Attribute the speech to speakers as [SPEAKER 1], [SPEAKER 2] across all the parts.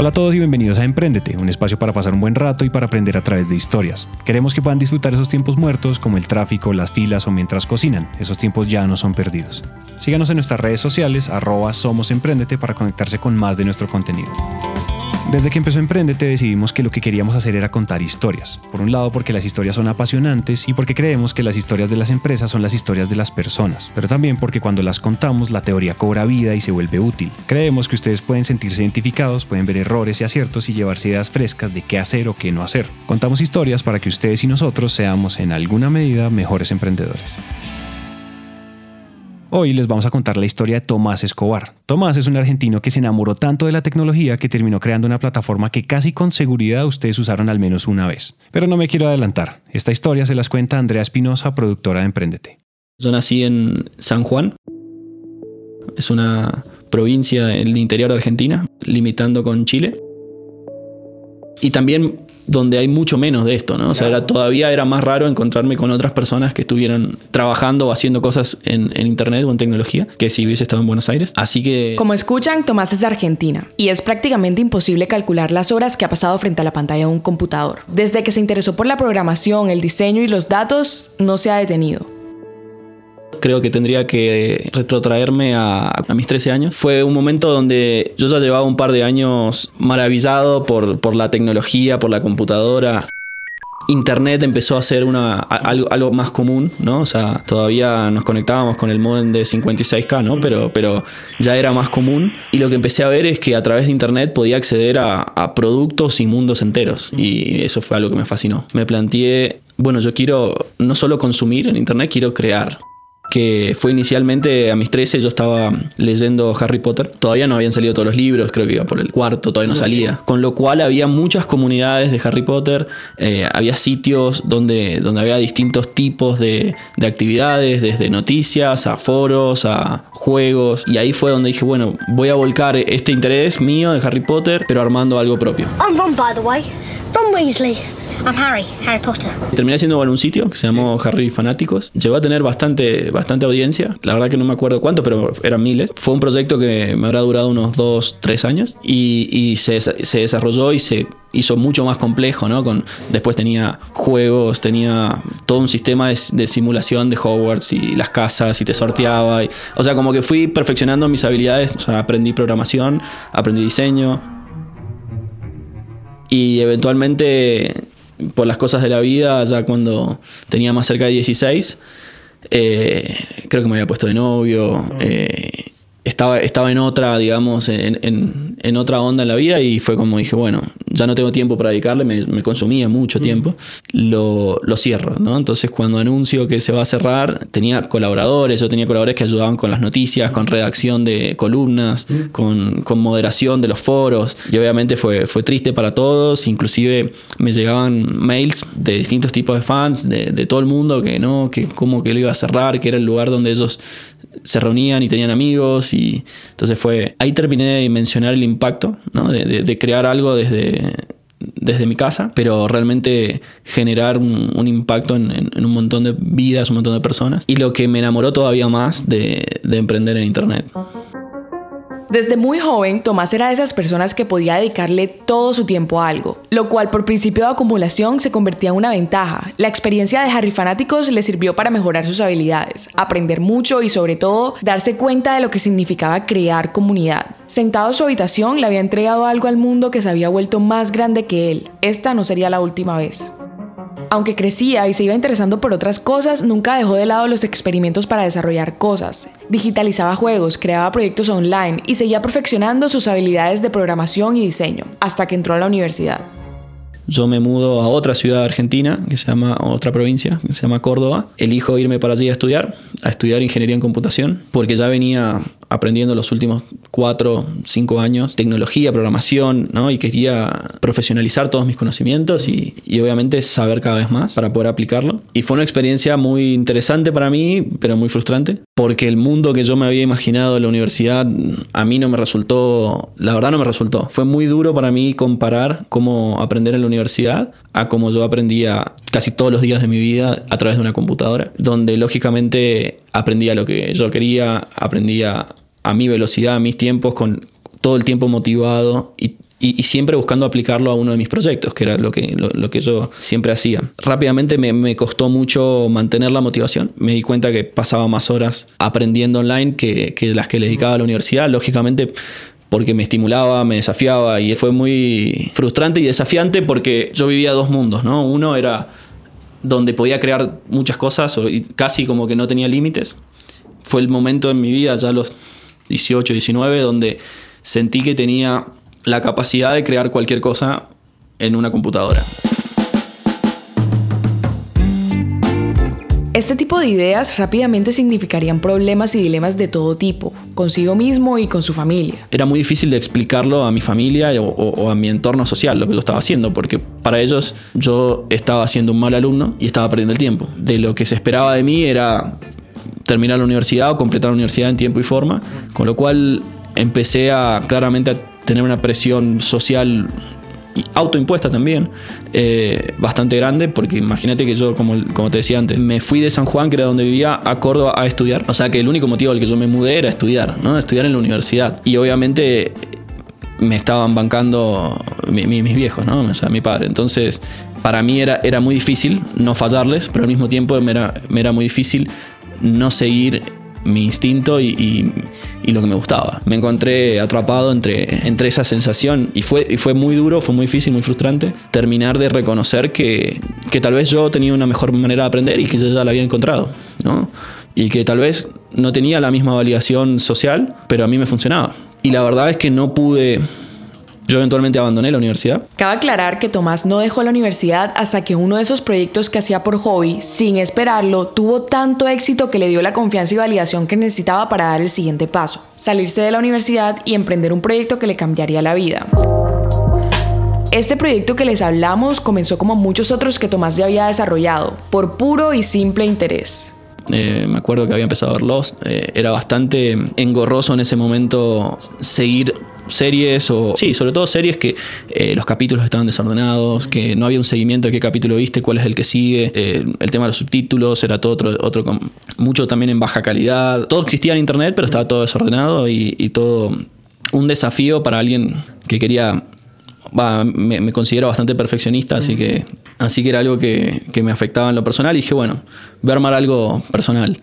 [SPEAKER 1] Hola a todos y bienvenidos a Emprendete, un espacio para pasar un buen rato y para aprender a través de historias. Queremos que puedan disfrutar esos tiempos muertos como el tráfico, las filas o mientras cocinan. Esos tiempos ya no son perdidos. Síganos en nuestras redes sociales, arroba Somos Emprendete para conectarse con más de nuestro contenido. Desde que empezó Emprendete decidimos que lo que queríamos hacer era contar historias. Por un lado porque las historias son apasionantes y porque creemos que las historias de las empresas son las historias de las personas, pero también porque cuando las contamos la teoría cobra vida y se vuelve útil. Creemos que ustedes pueden sentirse identificados, pueden ver errores y aciertos y llevarse ideas frescas de qué hacer o qué no hacer. Contamos historias para que ustedes y nosotros seamos en alguna medida mejores emprendedores. Hoy les vamos a contar la historia de Tomás Escobar. Tomás es un argentino que se enamoró tanto de la tecnología que terminó creando una plataforma que casi con seguridad ustedes usaron al menos una vez. Pero no me quiero adelantar. Esta historia se las cuenta Andrea Espinosa, productora de Emprendete.
[SPEAKER 2] Yo nací en San Juan. Es una provincia en el interior de Argentina, limitando con Chile. Y también donde hay mucho menos de esto, ¿no? O sea, era, todavía era más raro encontrarme con otras personas que estuvieran trabajando o haciendo cosas en, en, internet o en tecnología que si hubiese estado en Buenos Aires. Así que...
[SPEAKER 3] Como escuchan, Tomás es de Argentina y es prácticamente imposible calcular las horas que ha pasado frente a la pantalla de un computador. Desde que se interesó por la programación, el diseño y los datos, no se ha detenido
[SPEAKER 2] creo que tendría que retrotraerme a, a, mis 13 años. Fue un momento donde yo ya llevaba un par de años maravillado por, por la tecnología, por la computadora. Internet empezó a ser una, algo, algo, más común, ¿no? O sea, todavía nos conectábamos con el modem de 56K, ¿no? Pero, pero ya era más común. Y lo que empecé a ver es que a través de Internet podía acceder a, a productos y mundos enteros. Y eso fue algo que me fascinó. Me planteé, bueno, yo quiero no solo consumir en Internet, quiero crear que fue inicialmente a mis 13, yo estaba leyendo Harry Potter. Todavía no habían salido todos los libros, creo que iba por el cuarto, todavía no salía. Con lo cual había muchas comunidades de Harry Potter, eh, había sitios donde, donde había distintos tipos de, de, actividades, desde noticias a foros, a juegos. Y ahí fue donde dije, bueno, voy a volcar este interés mío de Harry Potter, pero armando algo propio.
[SPEAKER 4] I'm by the way. Ron Weasley. I'm Harry, Harry Potter.
[SPEAKER 2] Terminé haciendo en un sitio que se llamó Harry Fanáticos. Llegó a tener bastante, bastante audiencia. La verdad que no me acuerdo cuánto, pero eran miles. Fue un proyecto que me habrá durado unos 2, 3 años y, y se, se, desarrolló y se hizo mucho más complejo, ¿no? Con, después tenía juegos, tenía todo un sistema de, de simulación de Hogwarts y las casas y te sorteaba. Y, o sea, como que fui perfeccionando mis habilidades. O sea, aprendí programación, aprendí diseño. Y eventualmente por las cosas de la vida, ya cuando tenía más cerca de 16, eh, creo que me había puesto de novio, eh, estaba, estaba en otra, digamos, en, en, en, otra onda en la vida y fue como dije, bueno, ya no tengo tiempo para dedicarle, me, me consumía mucho tiempo, lo, lo, cierro, ¿no? Entonces cuando anuncio que se va a cerrar, tenía colaboradores, yo tenía colaboradores que ayudaban con las noticias, con redacción de columnas, con, con moderación de los foros y obviamente fue, fue triste para todos, inclusive me llegaban mails de distintos tipos de fans, de, de todo el mundo, que no, que como que lo iba a cerrar, que era el lugar donde ellos se reunían y tenían amigos y entonces fue, ahí terminé de mencionar el impacto, ¿no? de, de, de, crear algo desde, desde mi casa, pero realmente generar un, un impacto en, un montón de vidas, un montón de personas y lo que me enamoró todavía más de, de emprender en Internet.
[SPEAKER 3] Desde muy joven, Tomás era de esas personas que podía dedicarle todo su tiempo a algo, lo cual por principio de acumulación se convertía en una ventaja. La experiencia de Harry Fanáticos le sirvió para mejorar sus habilidades, aprender mucho y sobre todo darse cuenta de lo que significaba crear comunidad. Sentado en su habitación, le había entregado algo al mundo que se había vuelto más grande que él. Esta no sería la última vez. Aunque crecía y se iba interesando por otras cosas, nunca dejó de lado los experimentos para desarrollar cosas. Digitalizaba juegos, creaba proyectos online y seguía perfeccionando sus habilidades de programación y diseño, hasta que entró a la universidad.
[SPEAKER 2] Yo me mudo a otra ciudad argentina, que se llama, otra provincia, que se llama Córdoba. Elijo irme para allí a estudiar, a estudiar ingeniería en computación, porque ya venía aprendiendo los últimos cuatro, cinco años tecnología, programación, ¿no? Y quería profesionalizar todos mis conocimientos y, y, obviamente saber cada vez más para poder aplicarlo. Y fue una experiencia muy interesante para mí, pero muy frustrante, porque el mundo que yo me había imaginado en la universidad a mí no me resultó, la verdad no me resultó. Fue muy duro para mí comparar cómo aprender en la universidad a cómo yo aprendía casi todos los días de mi vida a través de una computadora, donde lógicamente aprendía lo que yo quería, aprendía a mi velocidad, a mis tiempos, con todo el tiempo motivado y siempre buscando aplicarlo a uno de mis proyectos, que era lo que, lo, que yo siempre hacía. Rápidamente me, costó mucho mantener la motivación. Me di cuenta que pasaba más horas aprendiendo online que, que las que le dedicaba a la universidad. Lógicamente porque me estimulaba, me desafiaba y fue muy frustrante y desafiante porque yo vivía dos mundos, ¿no? Uno era donde podía crear muchas cosas y casi como que no tenía límites. Fue el momento en mi vida, ya los 18, 19, donde sentí que tenía la capacidad de crear cualquier cosa en una computadora.
[SPEAKER 3] Este tipo de ideas rápidamente significarían problemas y dilemas de todo tipo, consigo mismo y con su familia.
[SPEAKER 2] Era muy difícil de explicarlo a mi familia o, a mi entorno social, lo que yo estaba haciendo, porque para ellos yo estaba siendo un mal alumno y estaba perdiendo el tiempo. De lo que se esperaba de mí era terminar la universidad o completar la universidad en tiempo y forma, con lo cual empecé a claramente a tener una presión social autoimpuesta también, eh, bastante grande, porque imagínate que yo, como, como te decía antes, me fui de San Juan, que era donde vivía, a Córdoba a estudiar. O sea que el único motivo al que yo me mudé era estudiar, ¿no? Estudiar en la universidad. Y obviamente me estaban bancando mis viejos, ¿no? O sea, mi padre. Entonces, para mí era, era muy difícil no fallarles, pero al mismo tiempo me era, me era muy difícil no seguir mi instinto y, lo que me gustaba. Me encontré atrapado entre, entre esa sensación y fue, fue muy duro, fue muy difícil, muy frustrante terminar de reconocer que, que tal vez yo tenía una mejor manera de aprender y que yo ya la había encontrado, ¿no? Y que tal vez no tenía la misma validación social, pero a mí me funcionaba. Y la verdad es que no pude yo eventualmente abandoné la universidad.
[SPEAKER 3] Cabe aclarar que Tomás no dejó la universidad hasta que uno de esos proyectos que hacía por hobby, sin esperarlo, tuvo tanto éxito que le dio la confianza y validación que necesitaba para dar el siguiente paso, salirse de la universidad y emprender un proyecto que le cambiaría la vida. Este proyecto que les hablamos comenzó como muchos otros que Tomás ya había desarrollado, por puro y simple interés.
[SPEAKER 2] Eh, me acuerdo que había empezado a ver Lost. Eh, era bastante engorroso en ese momento seguir series o sí, sobre todo series que eh, los capítulos estaban desordenados, que no había un seguimiento de qué capítulo viste, cuál es el que sigue, eh, el tema de los subtítulos era todo otro, otro mucho también en baja calidad. Todo existía en internet, pero estaba todo desordenado y, todo un desafío para alguien que quería me, considero bastante perfeccionista, así que, así que era algo que, me afectaba en lo personal. Y dije, bueno, voy a armar algo personal.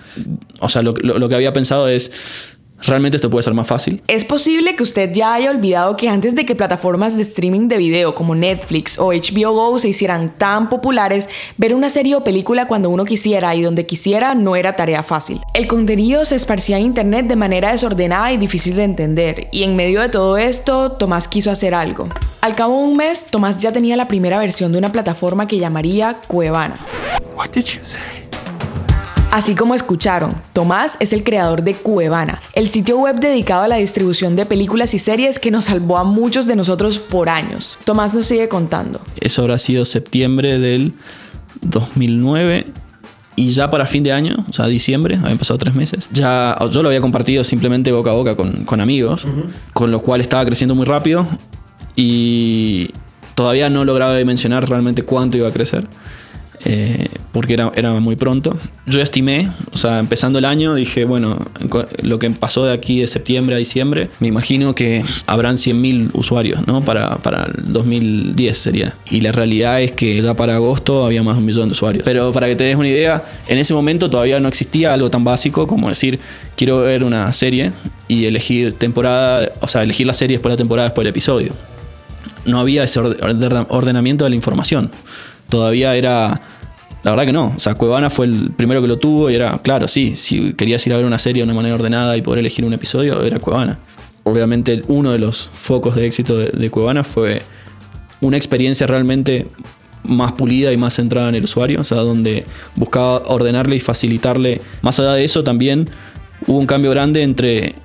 [SPEAKER 2] O sea, lo que había pensado es, Realmente esto puede ser más fácil.
[SPEAKER 3] Es posible que usted ya haya olvidado que antes de que plataformas de streaming de video como Netflix o HBO Go se hicieran tan populares, ver una serie o película cuando uno quisiera y donde quisiera no era tarea fácil. El contenido se esparcía en internet de manera desordenada y difícil de entender, y en medio de todo esto, Tomás quiso hacer algo. Al cabo de un mes, Tomás ya tenía la primera versión de una plataforma que llamaría Cuevana. What did you say? Así como escucharon, Tomás es el creador de Cuevana, el sitio web dedicado a la distribución de películas y series que nos salvó a muchos de nosotros por años. Tomás nos sigue contando.
[SPEAKER 2] Eso habrá sido septiembre del 2009 y ya para fin de año, o sea, diciembre, habían pasado tres meses, ya yo lo había compartido simplemente boca a boca con, amigos, con lo cual estaba creciendo muy rápido y todavía no lograba dimensionar realmente cuánto iba a crecer. Eh, porque era, era muy pronto. Yo estimé, o sea, empezando el año, dije, bueno, lo que pasó de aquí de septiembre a diciembre, me imagino que habrán 100.000 usuarios, ¿no? Para, para el 2010 sería. Y la realidad es que ya para agosto había más de un millón de usuarios. Pero para que te des una idea, en ese momento todavía no existía algo tan básico como decir, quiero ver una serie y elegir temporada, o sea, elegir la serie después de la temporada, después del episodio. No había ese ordenamiento de la información todavía era... La verdad que no. O sea, Cuevana fue el primero que lo tuvo y era, claro, sí, si querías ir a ver una serie de una manera ordenada y poder elegir un episodio, era Cuevana. Obviamente uno de los focos de éxito de, de Cuevana fue una experiencia realmente más pulida y más centrada en el usuario, o sea, donde buscaba ordenarle y facilitarle. Más allá de eso, también hubo un cambio grande entre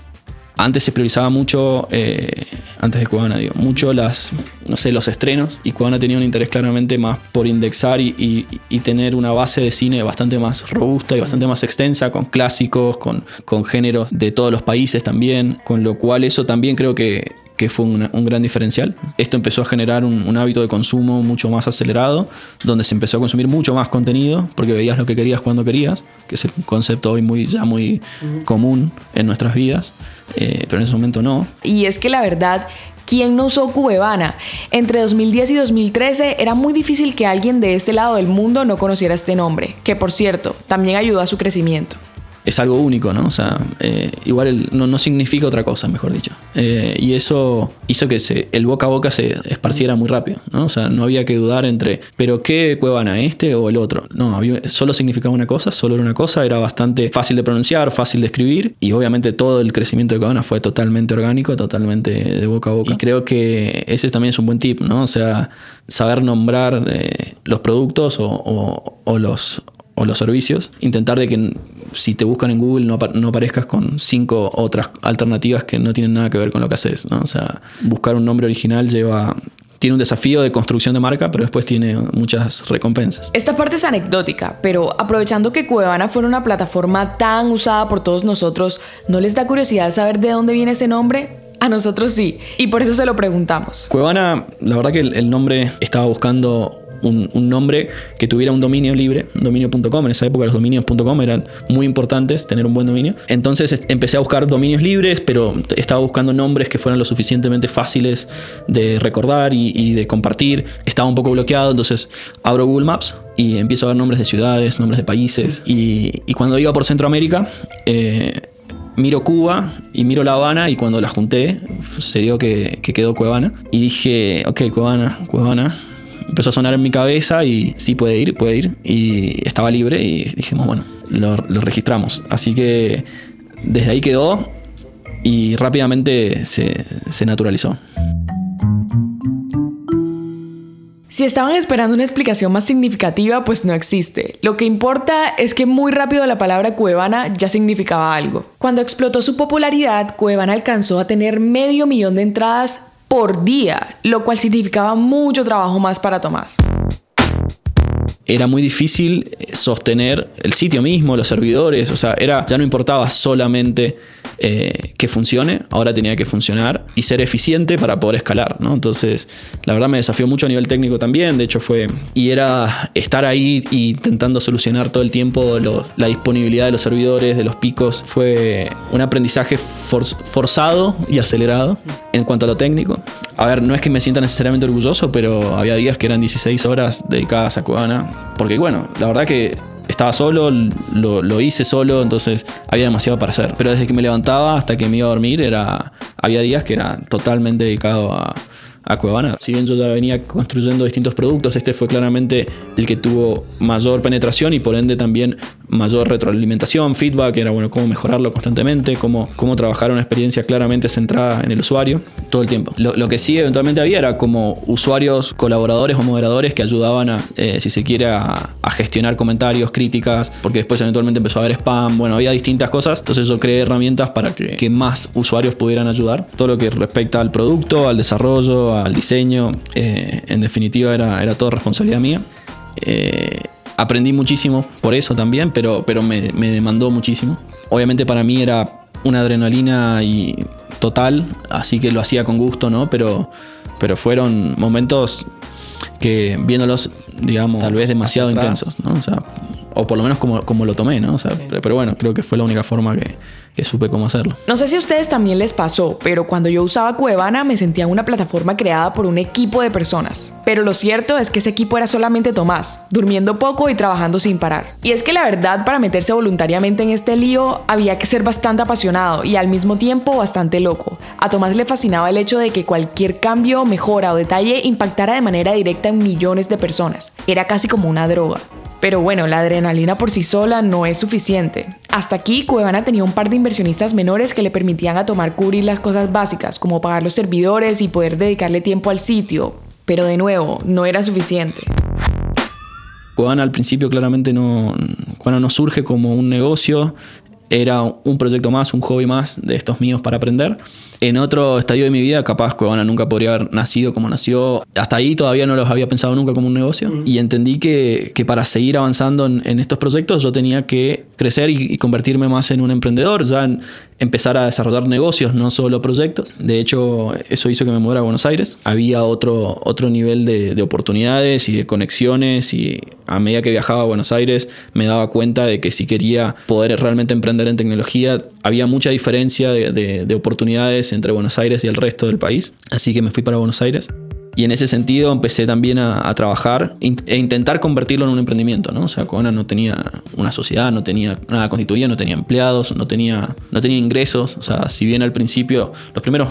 [SPEAKER 2] antes se priorizaba mucho, eh, antes de Cubana, digo, mucho las, no sé, los estrenos. Y Cubana tenía un interés claramente más por indexar y, tener una base de cine bastante más robusta y bastante más extensa, con clásicos, con, con géneros de todos los países también. Con lo cual eso también creo que que fue un gran diferencial. Esto empezó a generar un, hábito de consumo mucho más acelerado, donde se empezó a consumir mucho más contenido, porque veías lo que querías cuando querías, que es un concepto hoy muy, ya muy común en nuestras vidas, eh, pero en ese momento no.
[SPEAKER 3] Y es que la verdad ¿Quién no usó Cubevana? Entre 2010 y 2013 era muy difícil que alguien de este lado del mundo no conociera este nombre, que por cierto, también ayudó a su crecimiento
[SPEAKER 2] es algo único, ¿no? O sea, eh, igual no, no, significa otra cosa, mejor dicho. Eh, y eso hizo que se, el boca a boca se esparciera muy rápido, ¿no? O sea, no había que dudar entre, ¿pero qué Cuevana, este o el otro? No, había, solo significaba una cosa, solo era una cosa, era bastante fácil de pronunciar, fácil de escribir, y obviamente todo el crecimiento de Cuevana fue totalmente orgánico, totalmente de boca a boca. Y creo que ese también es un buen tip, ¿no? O sea, saber nombrar eh, los productos o, o los o los servicios, intentar de que si te buscan en Google no, no, aparezcas con cinco otras alternativas que no tienen nada que ver con lo que haces. ¿no? O sea, buscar un nombre original lleva tiene un desafío de construcción de marca, pero después tiene muchas recompensas.
[SPEAKER 3] Esta parte es anecdótica, pero aprovechando que Cuevana fuera una plataforma tan usada por todos nosotros, ¿no les da curiosidad saber de dónde viene ese nombre? A nosotros sí, y por eso se lo preguntamos.
[SPEAKER 2] Cuevana, la verdad que el nombre estaba buscando un, nombre que tuviera un dominio libre, dominio.com. En esa época los dominios.com eran muy importantes, tener un buen dominio. Entonces empecé a buscar dominios libres, pero estaba buscando nombres que fueran lo suficientemente fáciles de recordar y, de compartir. Estaba un poco bloqueado, entonces abro Google Maps y empiezo a ver nombres de ciudades, nombres de países. Y, cuando iba por Centroamérica, eh, miro Cuba y miro La Habana y cuando la junté se dio que, que quedó Cuevana. Y dije, ok, Cuevana, Cuevana empezó a sonar en mi cabeza y sí puede ir, puede ir. Y estaba libre y dijimos, bueno, lo, registramos. Así que desde ahí quedó y rápidamente se, se naturalizó.
[SPEAKER 3] Si estaban esperando una explicación más significativa, pues no existe. Lo que importa es que muy rápido la palabra Cuevana ya significaba algo. Cuando explotó su popularidad, Cuevana alcanzó a tener medio millón de entradas por día, lo cual significaba mucho trabajo más para Tomás.
[SPEAKER 2] Era muy difícil eh, sostener el sitio mismo, los servidores, o sea, era, ya no importaba solamente eh, que funcione, ahora tenía que funcionar y ser eficiente para poder escalar, ¿no? Entonces, la verdad me desafió mucho a nivel técnico también, de hecho fue, y era estar ahí intentando solucionar todo el tiempo la disponibilidad de los servidores, de los picos, fue un aprendizaje forzado y acelerado en cuanto a lo técnico. A ver, no es que me sienta necesariamente orgulloso, pero había días que eran 16 horas dedicadas a Cubana porque bueno, la verdad que estaba solo, lo, hice solo, entonces había demasiado para hacer. Pero desde que me levantaba hasta que me iba a dormir, era, había días que era totalmente dedicado a, a Cuevana. Si bien yo ya venía construyendo distintos productos, este fue claramente el que tuvo mayor penetración y por ende también mayor retroalimentación, feedback, era bueno cómo mejorarlo constantemente, cómo, cómo trabajar una experiencia claramente centrada en el usuario todo el tiempo. Lo, que sí eventualmente había era como usuarios, colaboradores o moderadores que ayudaban a, eh, si se quiere, a, gestionar comentarios, críticas, porque después eventualmente empezó a haber spam, bueno, había distintas cosas, entonces yo creé herramientas para que, más usuarios pudieran ayudar. Todo lo que respecta al producto, al desarrollo, al diseño, eh, en definitiva era, era todo responsabilidad mía. Eh, aprendí muchísimo por eso también, pero, pero me, demandó muchísimo. Obviamente para mí era una adrenalina y total, así que lo hacía con gusto, ¿no? Pero, pero fueron momentos que viéndolos, digamos, tal vez demasiado intensos, ¿no? O sea, o por lo menos como, como lo tomé, ¿no? O sea, pero, bueno, creo que fue la única forma que, que, supe cómo hacerlo.
[SPEAKER 3] No sé si a ustedes también les pasó, pero cuando yo usaba Cuevana me sentía una plataforma creada por un equipo de personas. Pero lo cierto es que ese equipo era solamente Tomás, durmiendo poco y trabajando sin parar. Y es que la verdad, para meterse voluntariamente en este lío, había que ser bastante apasionado y al mismo tiempo bastante loco. A Tomás le fascinaba el hecho de que cualquier cambio, mejora o detalle impactara de manera directa en millones de personas. Era casi como una droga. Pero bueno, la adrenalina por sí sola no es suficiente. Hasta aquí, Cuevana tenía un par de inversionistas menores que le permitían a tomar cubrir las cosas básicas, como pagar los servidores y poder dedicarle tiempo al sitio. Pero de nuevo, no era suficiente.
[SPEAKER 2] Cuevana al principio claramente no, Cuevana no surge como un negocio, era un proyecto más, un hobby más de estos míos para aprender. En otro estadio de mi vida, capaz Cuevana nunca podría haber nacido como nació. Hasta ahí todavía no los había pensado nunca como un negocio. Y entendí que, para seguir avanzando en, estos proyectos yo tenía que crecer y, convertirme más en un emprendedor. Ya empezar a desarrollar negocios, no solo proyectos. De hecho, eso hizo que me mudara a Buenos Aires. Había otro, otro nivel de, oportunidades y de conexiones y a medida que viajaba a Buenos Aires me daba cuenta de que si quería poder realmente emprender en tecnología, había mucha diferencia de, de oportunidades entre Buenos Aires y el resto del país. Así que me fui para Buenos Aires. Y en ese sentido empecé también a, trabajar e intentar convertirlo en un emprendimiento, ¿no? O sea, Cobana no tenía una sociedad, no tenía nada constituido, no tenía empleados, no tenía, no tenía ingresos. O sea, si bien al principio, los primeros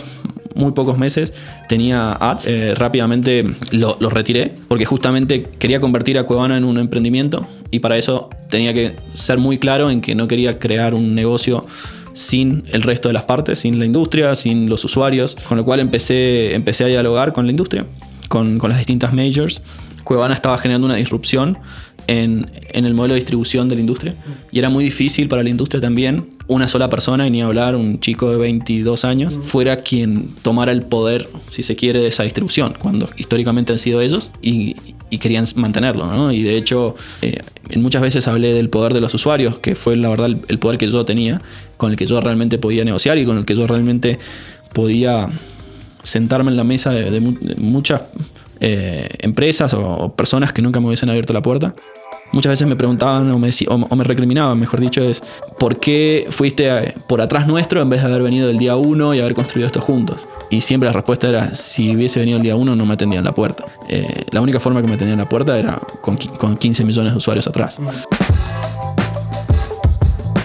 [SPEAKER 2] muy pocos meses tenía ads, eh, rápidamente los lo retiré porque justamente quería convertir a Cuevana en un emprendimiento y para eso tenía que ser muy claro en que no quería crear un negocio sin el resto de las partes, sin la industria, sin los usuarios, con lo cual empecé, empecé a dialogar con la industria, con, las distintas majors. Cuevana estaba generando una disrupción en, el modelo de distribución de la industria y era muy difícil para la industria también una sola persona, y ni hablar, un chico de 22 años, fuera quien tomara el poder, si se quiere, de esa distribución, cuando históricamente han sido ellos y, querían mantenerlo. ¿no? Y de hecho, eh, muchas veces hablé del poder de los usuarios, que fue la verdad el poder que yo tenía, con el que yo realmente podía negociar y con el que yo realmente podía sentarme en la mesa de, muchas eh, empresas o, personas que nunca me hubiesen abierto la puerta. Muchas veces me preguntaban o me, o, me recriminaban, mejor dicho, es ¿por qué fuiste eh, por atrás nuestro en vez de haber venido del día uno y haber construido esto juntos? Y siempre la respuesta era, si hubiese venido el día uno no me atendían la puerta. Eh, la única forma que me atendían la puerta era con, con 15 millones de usuarios atrás.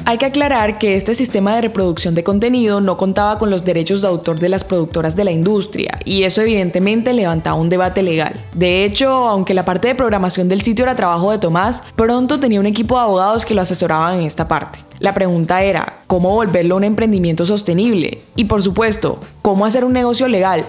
[SPEAKER 3] Hay que aclarar que este sistema de reproducción de contenido no contaba con los derechos de autor de las productoras de la industria, y eso evidentemente levantaba un debate legal. De hecho, aunque la parte de programación del sitio era trabajo de Tomás, pronto tenía un equipo de abogados que lo asesoraban en esta parte. La pregunta era, ¿cómo volverlo un emprendimiento sostenible? Y por supuesto, ¿cómo hacer un negocio legal?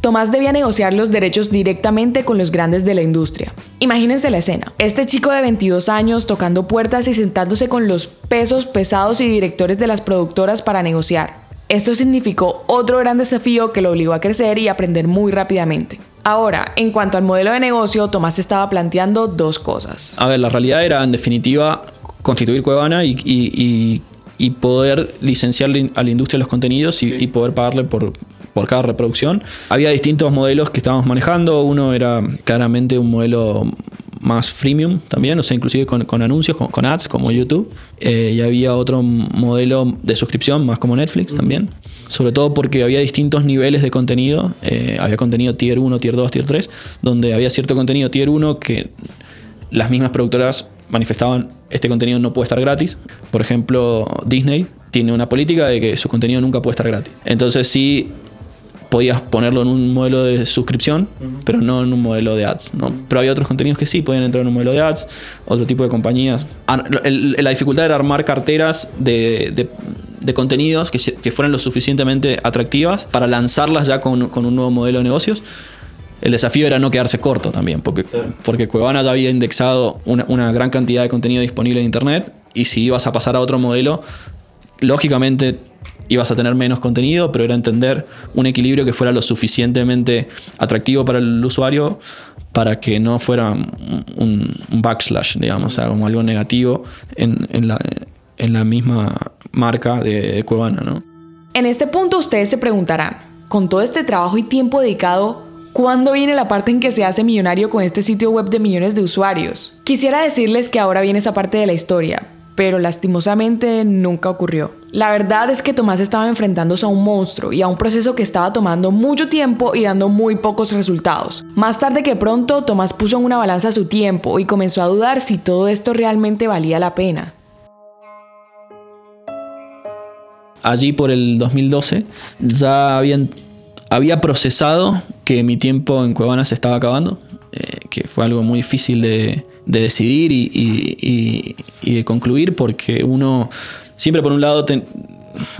[SPEAKER 3] Tomás debía negociar los derechos directamente con los grandes de la industria. Imagínense la escena. Este chico de 22 años tocando puertas y sentándose con los pesos pesados y directores de las productoras para negociar. Esto significó otro gran desafío que lo obligó a crecer y aprender muy rápidamente. Ahora, en cuanto al modelo de negocio, Tomás estaba planteando dos cosas.
[SPEAKER 2] A ver, la realidad era en definitiva constituir Cuevana y, poder licenciar a la industria los contenidos y poder pagarle por, por cada reproducción. Había distintos modelos que estábamos manejando. Uno era claramente un modelo más freemium también, o sea, inclusive con, anuncios, con, ads como YouTube. Eh, y había otro modelo de suscripción, más como Netflix también. Sobre todo porque había distintos niveles de contenido. Eh, había contenido tier 1, tier 2, tier 3, donde había cierto contenido tier 1 que las mismas productoras manifestaban este contenido no puede estar gratis. Por ejemplo, Disney tiene una política de que su contenido nunca puede estar gratis. Entonces sí podías ponerlo en un modelo de suscripción, pero no en un modelo de ads. ¿no? Pero había otros contenidos que sí podían entrar en un modelo de ads, otro tipo de compañías. Ah, la dificultad era armar carteras de, contenidos que, fueran lo suficientemente atractivas para lanzarlas ya con, un nuevo modelo de negocios. El desafío era no quedarse corto también, porque, porque Cuevana ya había indexado una, una gran cantidad de contenido disponible en Internet y si ibas a pasar a otro modelo, lógicamente ibas a tener menos contenido, pero era entender un equilibrio que fuera lo suficientemente atractivo para el usuario para que no fuera un, backslash, digamos, o sea, como algo negativo en, la, en la misma marca de Cuevana, ¿no?
[SPEAKER 3] En este punto ustedes se preguntarán, con todo este trabajo y tiempo dedicado, ¿Cuándo viene la parte en que se hace millonario con este sitio web de millones de usuarios? Quisiera decirles que ahora viene esa parte de la historia, pero lastimosamente nunca ocurrió. La verdad es que Tomás estaba enfrentándose a un monstruo y a un proceso que estaba tomando mucho tiempo y dando muy pocos resultados. Más tarde que pronto, Tomás puso en una balanza su tiempo y comenzó a dudar si todo esto realmente valía la pena.
[SPEAKER 2] Allí por el 2012 ya habían, había procesado que mi tiempo en Cuevana se estaba acabando, eh, que fue algo muy difícil de, de decidir y, de concluir, porque uno siempre por un lado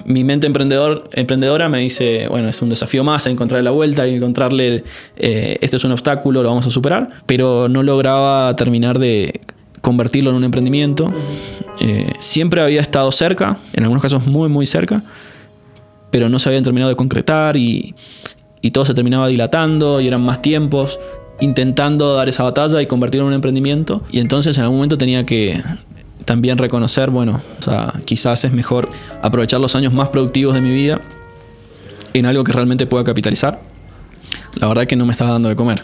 [SPEAKER 2] mi mente emprendedor, emprendedora me dice, bueno, es un desafío más encontrar la vuelta y encontrarle, eh, esto es un obstáculo, lo vamos a superar, pero no lograba terminar de convertirlo en un emprendimiento. Eh, siempre había estado cerca, en algunos casos muy, muy cerca, pero no se habían terminado de concretar y, y todo se terminaba dilatando y eran más tiempos intentando dar esa batalla y convertirlo en un emprendimiento. Y entonces en algún momento tenía que, también reconocer, bueno, o sea, quizás es mejor aprovechar los años más productivos de mi vida en algo que realmente pueda capitalizar. La verdad que no me estaba dando de comer.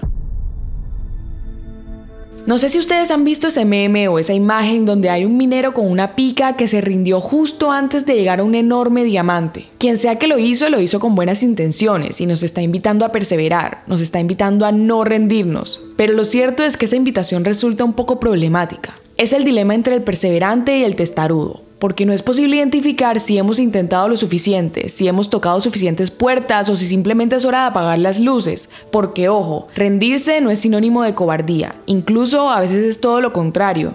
[SPEAKER 3] No sé si ustedes han visto ese meme o esa imagen donde hay un minero con una pica que se rindió justo antes de llegar a un enorme diamante. Quien sea que lo hizo, lo hizo con buenas intenciones y nos está invitando a perseverar, nos está invitando a no rendirnos. Pero lo cierto es que esa invitación resulta un poco problemática. Es el dilema entre el perseverante y el testarudo porque no es posible identificar si hemos intentado lo suficiente, si hemos tocado suficientes puertas o si simplemente es hora de apagar las luces, porque ojo, rendirse no es sinónimo de cobardía, incluso a veces es todo lo contrario.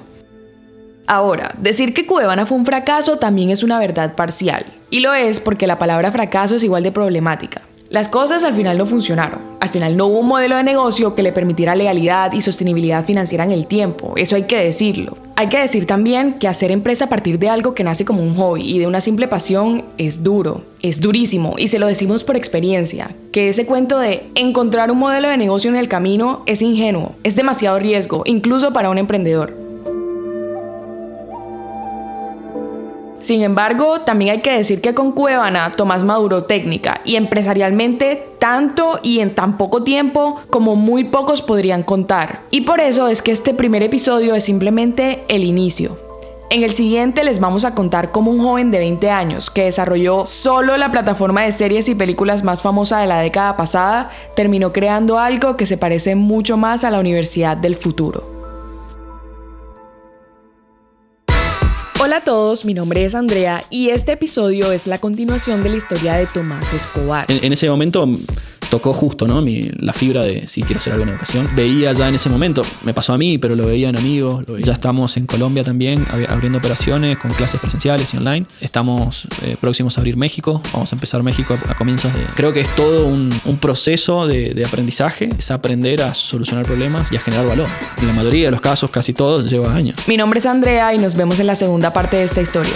[SPEAKER 3] Ahora, decir que Cuevana fue un fracaso también es una verdad parcial, y lo es porque la palabra fracaso es igual de problemática. Las cosas al final no funcionaron. Al final no hubo un modelo de negocio que le permitiera legalidad y sostenibilidad financiera en el tiempo. Eso hay que decirlo. Hay que decir también que hacer empresa a partir de algo que nace como un hobby y de una simple pasión es duro, es durísimo y se lo decimos por experiencia, que ese cuento de encontrar un modelo de negocio en el camino es ingenuo, es demasiado riesgo, incluso para un emprendedor. Sin embargo, también hay que decir que con Cuevana Tomás maduró técnica y empresarialmente tanto y en tan poco tiempo como muy pocos podrían contar. Y por eso es que este primer episodio es simplemente el inicio. En el siguiente les vamos a contar cómo un joven de 20 años que desarrolló solo la plataforma de series y películas más famosa de la década pasada terminó creando algo que se parece mucho más a la universidad del futuro. Hola a todos, mi nombre es Andrea y este episodio es la continuación de la historia de Tomás Escobar.
[SPEAKER 2] En, ese momento tocó justo, ¿no? la fibra de si quiero hacer algo en educación. Veía ya en ese momento, me pasó a mí, pero lo veía en amigos. Ya estamos en Colombia también abriendo operaciones con clases presenciales y online. Estamos eh, próximos a abrir México. Vamos a empezar México a, comienzos de. Creo que es todo un, proceso de, de, aprendizaje. Es aprender a solucionar problemas y a generar valor. En la mayoría de los casos, casi todos, lleva años.
[SPEAKER 3] Mi nombre es Andrea y nos vemos en la segunda parte de esta historia.